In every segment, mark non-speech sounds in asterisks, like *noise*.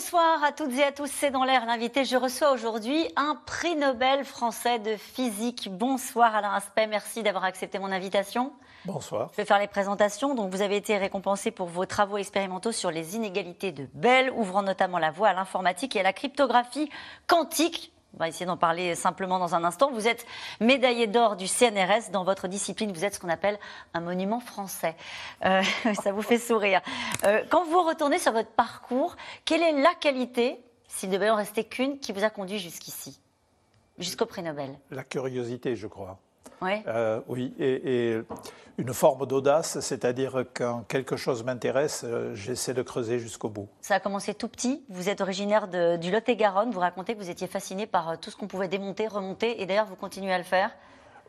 Bonsoir à toutes et à tous, c'est dans l'air l'invité. Je reçois aujourd'hui un prix Nobel français de physique. Bonsoir Alain Aspect, merci d'avoir accepté mon invitation. Bonsoir. Je vais faire les présentations. Donc, vous avez été récompensé pour vos travaux expérimentaux sur les inégalités de Bell, ouvrant notamment la voie à l'informatique et à la cryptographie quantique. On va essayer d'en parler simplement dans un instant. Vous êtes médaillé d'or du CNRS. Dans votre discipline, vous êtes ce qu'on appelle un monument français. Euh, *laughs* ça vous fait sourire. Euh, quand vous retournez sur votre parcours, quelle est la qualité, s'il devait en rester qu'une, qui vous a conduit jusqu'ici, jusqu'au prix Nobel La curiosité, je crois. Ouais. Euh, oui, et, et, une forme d'audace, c'est-à-dire quand quelque chose m'intéresse, euh, j'essaie de creuser jusqu'au bout. Ça a commencé tout petit. Vous êtes originaire de, du Lot-et-Garonne. Vous racontez que vous étiez fasciné par euh, tout ce qu'on pouvait démonter, remonter, et d'ailleurs vous continuez à le faire.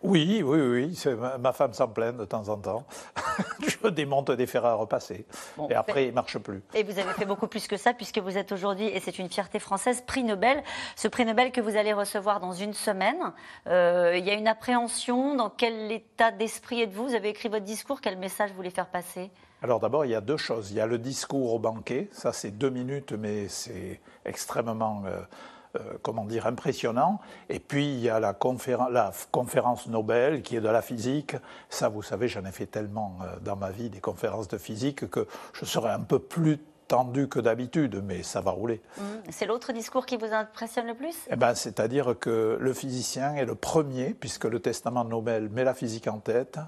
Oui, oui, oui. Ma, femme s'en plaint de temps en temps. *laughs* je démonte des fers à repasser. Bon, et après, fait... il ne marche plus. Et vous avez fait beaucoup plus que ça, puisque vous êtes aujourd'hui, et c'est une fierté française, prix Nobel. Ce prix Nobel que vous allez recevoir dans une semaine. Euh, il y a une appréhension. Dans quel état d'esprit êtes-vous? Vous avez écrit votre discours. Quel message vous voulez faire passer? Alors d'abord, il y a deux choses. Il y a le discours au banquet, ça c'est deux minutes, mais c'est extrêmement euh, comment dire, impressionnant. Et puis, il y a la, la, conférence Nobel qui est de la physique. Ça, vous savez, j'en ai fait tellement euh, dans ma vie des conférences de physique que je serais un peu plus tendu que d'habitude, mais ça va rouler. Mmh. C'est l'autre discours qui vous impressionne le plus? Eh ben, C'est-à-dire que le physicien est le premier, puisque le testament de Nobel met la physique en tête,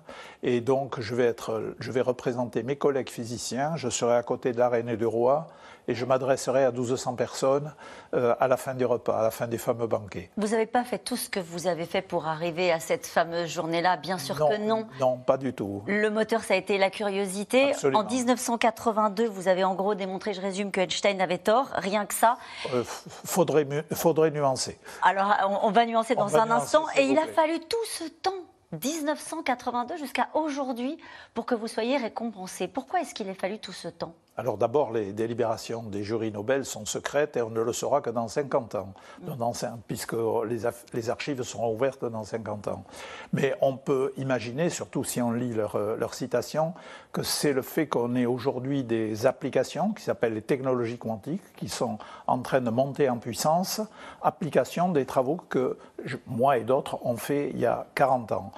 et donc je vais, être, je vais représenter mes collègues physiciens, je serai à côté de la reine et du roi, et je m'adresserai à 1200 personnes euh, à la fin des repas, à la fin des fameux banquets. Vous n'avez pas fait tout ce que vous avez fait pour arriver à cette fameuse journée-là Bien sûr non, que non. Non, pas du tout. Le moteur, ça a été la curiosité. Absolument. En 1982, vous avez en gros démontré, je résume, que Einstein avait tort, rien que ça. Euh, faudrait, faudrait nuancer. Alors, on, on va nuancer dans va un nuancer, instant. Et il a fallu tout ce temps 1982 jusqu'à aujourd'hui pour que vous soyez récompensé. Pourquoi est-ce qu'il a fallu tout ce temps? Alors d'abord, les délibérations des jurys Nobel sont secrètes et on ne le saura que dans 50 ans, mmh. dans, puisque les, les, archives seront ouvertes dans 50 ans. Mais on peut imaginer, surtout si on lit leur, leur citation, que c'est le fait qu'on ait aujourd'hui des applications qui s'appellent les technologies quantiques, qui sont en train de monter en puissance, application des travaux que je, moi et d'autres ont fait il y a 40 ans.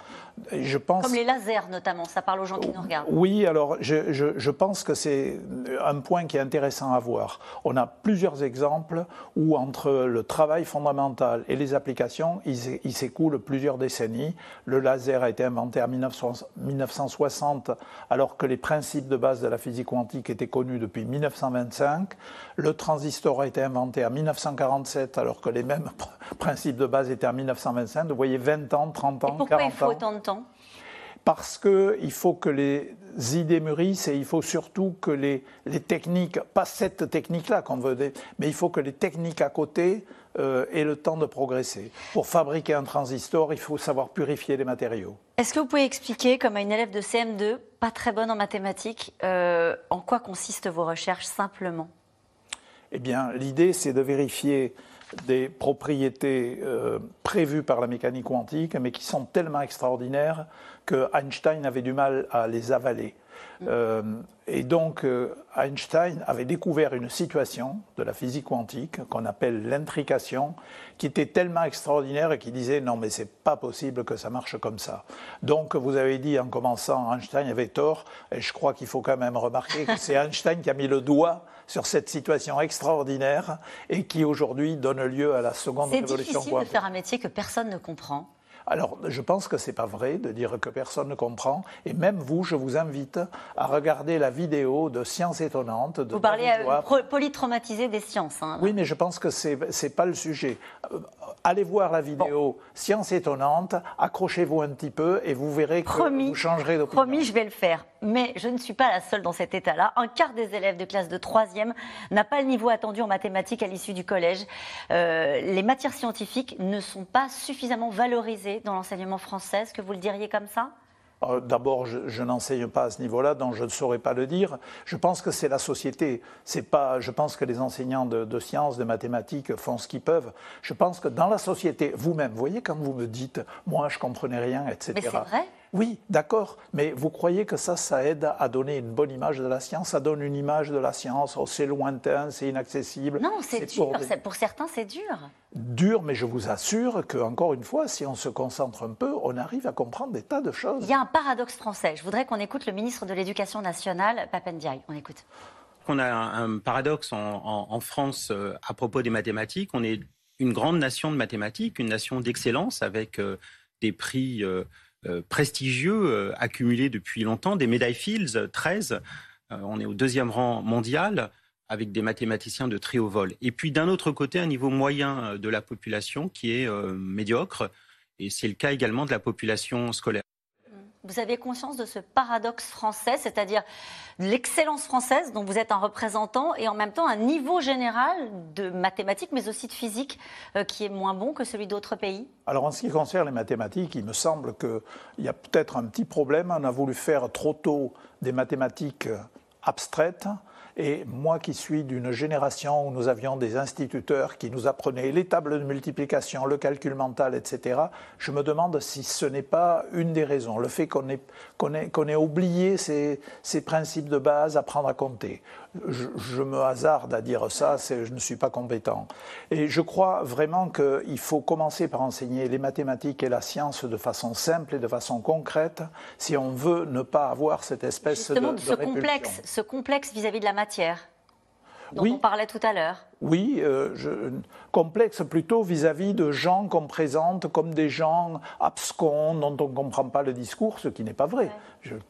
Je pense... Comme les lasers notamment, ça parle aux gens qui nous regardent. Oui, alors je, je, je pense que c'est un point qui est intéressant à voir. On a plusieurs exemples où entre le travail fondamental et les applications, il, il s'écoule plusieurs décennies. Le laser a été inventé en 1960 alors que les principes de base de la physique quantique étaient connus depuis 1925. Le transistor a été inventé en 1947 alors que les mêmes *laughs* principes de base étaient en 1925. Vous voyez 20 ans, 30 ans, 40 ans. Pourquoi il faut autant de temps? Parce qu'il faut que les idées mûrissent et il faut surtout que les, les techniques, pas cette technique-là qu'on veut, mais il faut que les techniques à côté euh, aient le temps de progresser. Pour fabriquer un transistor, il faut savoir purifier les matériaux. Est-ce que vous pouvez expliquer, comme à une élève de CM2, pas très bonne en mathématiques, euh, en quoi consistent vos recherches simplement? Eh bien, l'idée, c'est de vérifier des propriétés euh, prévues par la mécanique quantique, mais qui sont tellement extraordinaires que Einstein avait du mal à les avaler. Euh, et donc euh, Einstein avait découvert une situation de la physique quantique qu'on appelle l'intrication, qui était tellement extraordinaire et qui disait non mais c'est pas possible que ça marche comme ça. Donc vous avez dit en commençant Einstein avait tort, et je crois qu'il faut quand même remarquer que c'est *laughs* Einstein qui a mis le doigt sur cette situation extraordinaire et qui aujourd'hui donne lieu à la seconde révolution quantique. C'est difficile de faire un métier que personne ne comprend. Alors, je pense que c'est pas vrai de dire que personne ne comprend. Et même vous, je vous invite à regarder la vidéo de Sciences étonnantes. De vous parlez à polytraumatisé des sciences. Hein, oui, mais je pense que c'est n'est pas le sujet. Allez voir la vidéo bon. Sciences étonnantes, accrochez-vous un petit peu et vous verrez que promis, vous changerez d'opinion. Promis, je vais le faire. Mais je ne suis pas la seule dans cet état-là. Un quart des élèves de classe de 3e n'a pas le niveau attendu en mathématiques à l'issue du collège. Euh, les matières scientifiques ne sont pas suffisamment valorisées dans l'enseignement français. Est-ce que vous le diriez comme ça? D'abord, je, n'enseigne pas à ce niveau-là, donc je ne saurais pas le dire. Je pense que c'est la société. C'est pas. Je pense que les enseignants de, sciences, de mathématiques font ce qu'ils peuvent. Je pense que dans la société, vous-même, vous voyez quand vous me dites, moi, je comprenais rien, etc. Mais c'est vrai. Oui, d'accord, mais vous croyez que ça, ça aide à donner une bonne image de la science? Ça donne une image de la science, oh, c'est lointain, c'est inaccessible. Non, c'est dur, pour, pour certains c'est dur. Dur, mais je vous assure que, encore une fois, si on se concentre un peu, on arrive à comprendre des tas de choses. Il y a un paradoxe français. Je voudrais qu'on écoute le ministre de l'Éducation nationale, Papendiaï. On écoute. On a un, paradoxe en, France euh, à propos des mathématiques. On est une grande nation de mathématiques, une nation d'excellence avec euh, des prix... Euh, euh, prestigieux euh, accumulés depuis longtemps, des médailles Fields, 13. Euh, on est au deuxième rang mondial avec des mathématiciens de très haut vol. Et puis d'un autre côté, un niveau moyen de la population qui est médiocre. Et c'est le cas également de la population scolaire. Vous avez conscience de ce paradoxe français, c'est-à-dire l'excellence française dont vous êtes un représentant et en même temps un niveau général de mathématiques mais aussi de physique euh, qui est moins bon que celui d'autres pays? Alors en ce qui concerne les mathématiques, il me semble qu'il y a peut-être un petit problème. On a voulu faire trop tôt des mathématiques abstraites et moi qui suis d'une génération où nous avions des instituteurs qui nous apprenaient les tables de multiplication, le calcul mental, etc., je me demande si ce n'est pas une des raisons, le fait qu'on ait, oublié ces, ces principes de base, apprendre à compter je, me hasarde à dire ça, je ne suis pas compétent. Et je crois vraiment qu'il faut commencer par enseigner les mathématiques et la science de façon simple et de façon concrète si on veut ne pas avoir cette espèce de, de, ce complexe, ce complexe vis-à-vis de la matière dont on parlait tout à l'heure. Oui, euh, je, complexe plutôt vis-à-vis de gens qu'on présente comme des gens abscons, dont on ne comprend pas le discours, ce qui n'est pas vrai.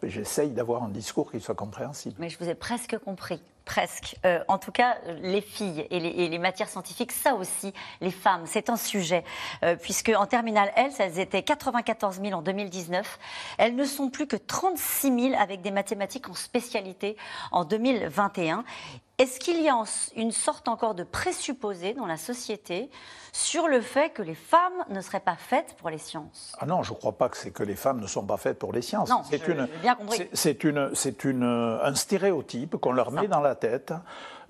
J'essaye d'avoir un discours qui soit compréhensible. Mais je vous ai presque compris. Presque. Euh, en tout cas, les filles et les, matières scientifiques, ça aussi, les femmes, c'est un sujet. Euh, puisque en terminale L, elles étaient 94 000 en 2019. Elles ne sont plus que 36 000 avec des mathématiques en spécialité en 2021. Est-ce qu'il y a une sorte encore de présupposé dans la société sur le fait que les femmes ne seraient pas faites pour les sciences? Ah non, je ne crois pas que c'est que les femmes ne sont pas faites pour les sciences. Non, c'est une, bien compris. C'est une, c'est une, un stéréotype qu'on leur met dans la tête.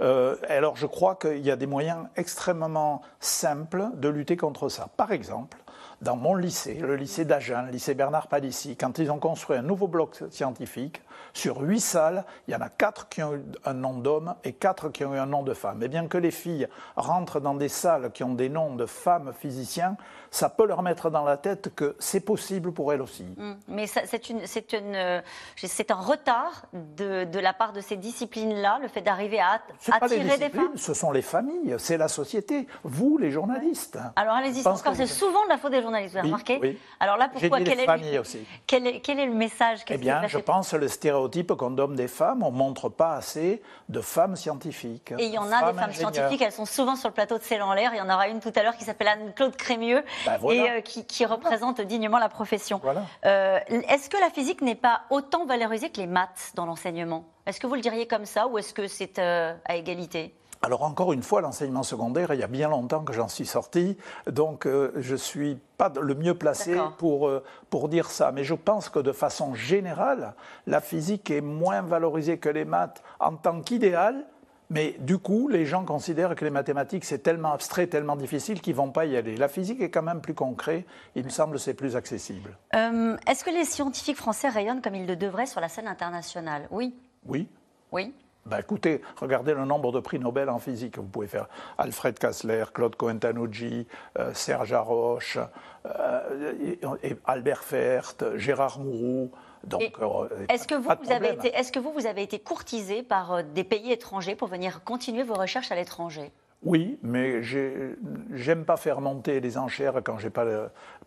Euh, alors je crois qu'il y a des moyens extrêmement simples de lutter contre ça. Par exemple, dans mon lycée, le lycée d'Agen, le lycée Bernard Palissy, quand ils ont construit un nouveau bloc scientifique, sur huit salles, il y en a quatre qui ont eu un nom d'homme et quatre qui ont eu un nom de femme. Et bien que les filles rentrent dans des salles qui ont des noms de femmes physiciens, ça peut leur mettre dans la tête que c'est possible pour elles aussi. Mmh. Mais c'est une, c'est un retard de, de, la part de ces disciplines-là, le fait d'arriver à attirer des femmes. Ce sont les familles, c'est la société, vous les journalistes. Alors allez-y, c'est souvent de la faute des journalistes, vous avez remarqué oui. Alors là, pourquoi quel, est, aussi. Quel, est, quel est le message Eh bien, je pense le stéréotype qu'on donne des femmes, on ne montre pas assez de femmes scientifiques. Et il y en a des femmes scientifiques, elles sont souvent sur le plateau de C'est en l'air. Il y en aura une tout à l'heure qui s'appelle Anne-Claude Crémieux bah, et euh, qui, représente dignement la profession. Euh, est-ce que la physique n'est pas autant valorisée que les maths dans l'enseignement? Est-ce que vous le diriez comme ça ou est-ce que c'est euh, à égalité? Alors encore une fois, l'enseignement secondaire, il y a bien longtemps que j'en suis sorti, donc je ne suis pas le mieux placé pour, pour dire ça. Mais je pense que de façon générale, la physique est moins valorisée que les maths en tant qu'idéal, mais du coup, les gens considèrent que les mathématiques, c'est tellement abstrait, tellement difficile qu'ils ne vont pas y aller. La physique est quand même plus concret. Il me semble que c'est plus accessible. Euh, est-ce que les scientifiques français rayonnent comme ils le devraient sur la scène internationale? Oui. Oui. Oui. Ben écoutez, regardez le nombre de prix Nobel en physique. Vous pouvez faire Alfred Kassler, Claude Cohen-Tanouji, euh, Serge Haroche, euh, Albert Fert, Gérard Mourou. Euh, est-ce que, vous, vous avez été, est que vous, vous avez été courtisé par euh, des pays étrangers pour venir continuer vos recherches à l'étranger? Oui, mais j'aime pas faire monter les enchères quand j'ai pas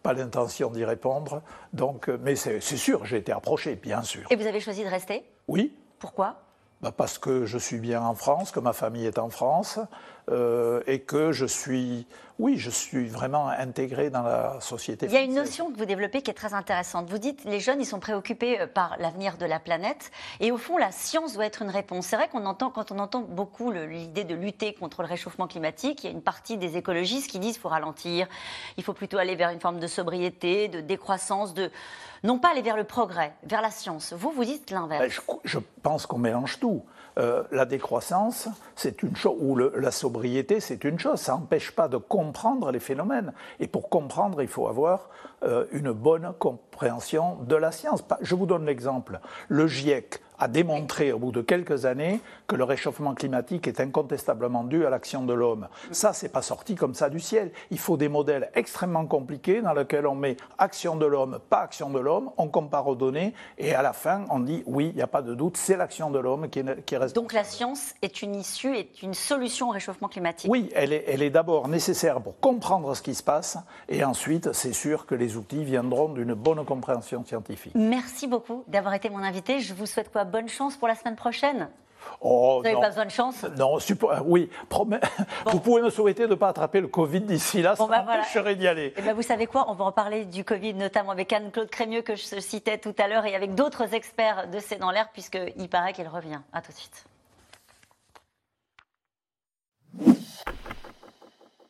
pas l'intention d'y répondre. Donc, mais c'est sûr, j'ai été approché, bien sûr. Et vous avez choisi de rester? Oui. Pourquoi? Bah Parce que je suis bien en France, que ma famille est en France, euh, et que je suis, oui, je suis vraiment intégré dans la société. Il y a une notion que vous développez qui est très intéressante. Vous dites les jeunes, ils sont préoccupés euh, par l'avenir de la planète, et au fond, la science doit être une réponse. C'est vrai qu'on entend, quand on entend beaucoup l'idée de lutter contre le réchauffement climatique, il y a une partie des écologistes qui disent qu'il faut ralentir, il faut plutôt aller vers une forme de sobriété, de décroissance, de non pas aller vers le progrès, vers la science. Vous, vous dites l'inverse. Ben, je, je pense qu'on mélange tout. Euh, la décroissance, c'est une chose, ou la sobriété, c'est une chose. Ça n'empêche pas de comprendre les phénomènes. Et pour comprendre, il faut avoir euh, une bonne compréhension de la science. Je vous donne l'exemple. Le GIEC a démontré au bout de quelques années que le réchauffement climatique est incontestablement dû à l'action de l'homme. Ça, c'est pas sorti comme ça du ciel. Il faut des modèles extrêmement compliqués dans lesquels on met action de l'homme, pas action de l'homme, on compare aux données et à la fin, on dit oui, il n'y a pas de doute, c'est l'action de l'homme qui, qui reste. Donc la science est une issue, est une solution au réchauffement climatique Oui, elle est, elle est d'abord nécessaire pour comprendre ce qui se passe et ensuite, c'est sûr que les outils viendront d'une bonne compréhension scientifique. Merci beaucoup d'avoir été mon invité. Je vous souhaite quoi? Bonne chance pour la semaine prochaine? Oh, vous n'avez pas besoin de chance? Non, oui. *laughs* Vous pouvez me souhaiter de ne pas attraper le Covid d'ici là, ça bah m'empêcherait d'y aller. Et eh ben vous savez quoi? On va en parler du Covid, notamment avec Anne-Claude Crémieux, que je citais tout à l'heure, et avec d'autres experts de C'est dans l'air, puisqu'il paraît qu'il revient. À tout de suite.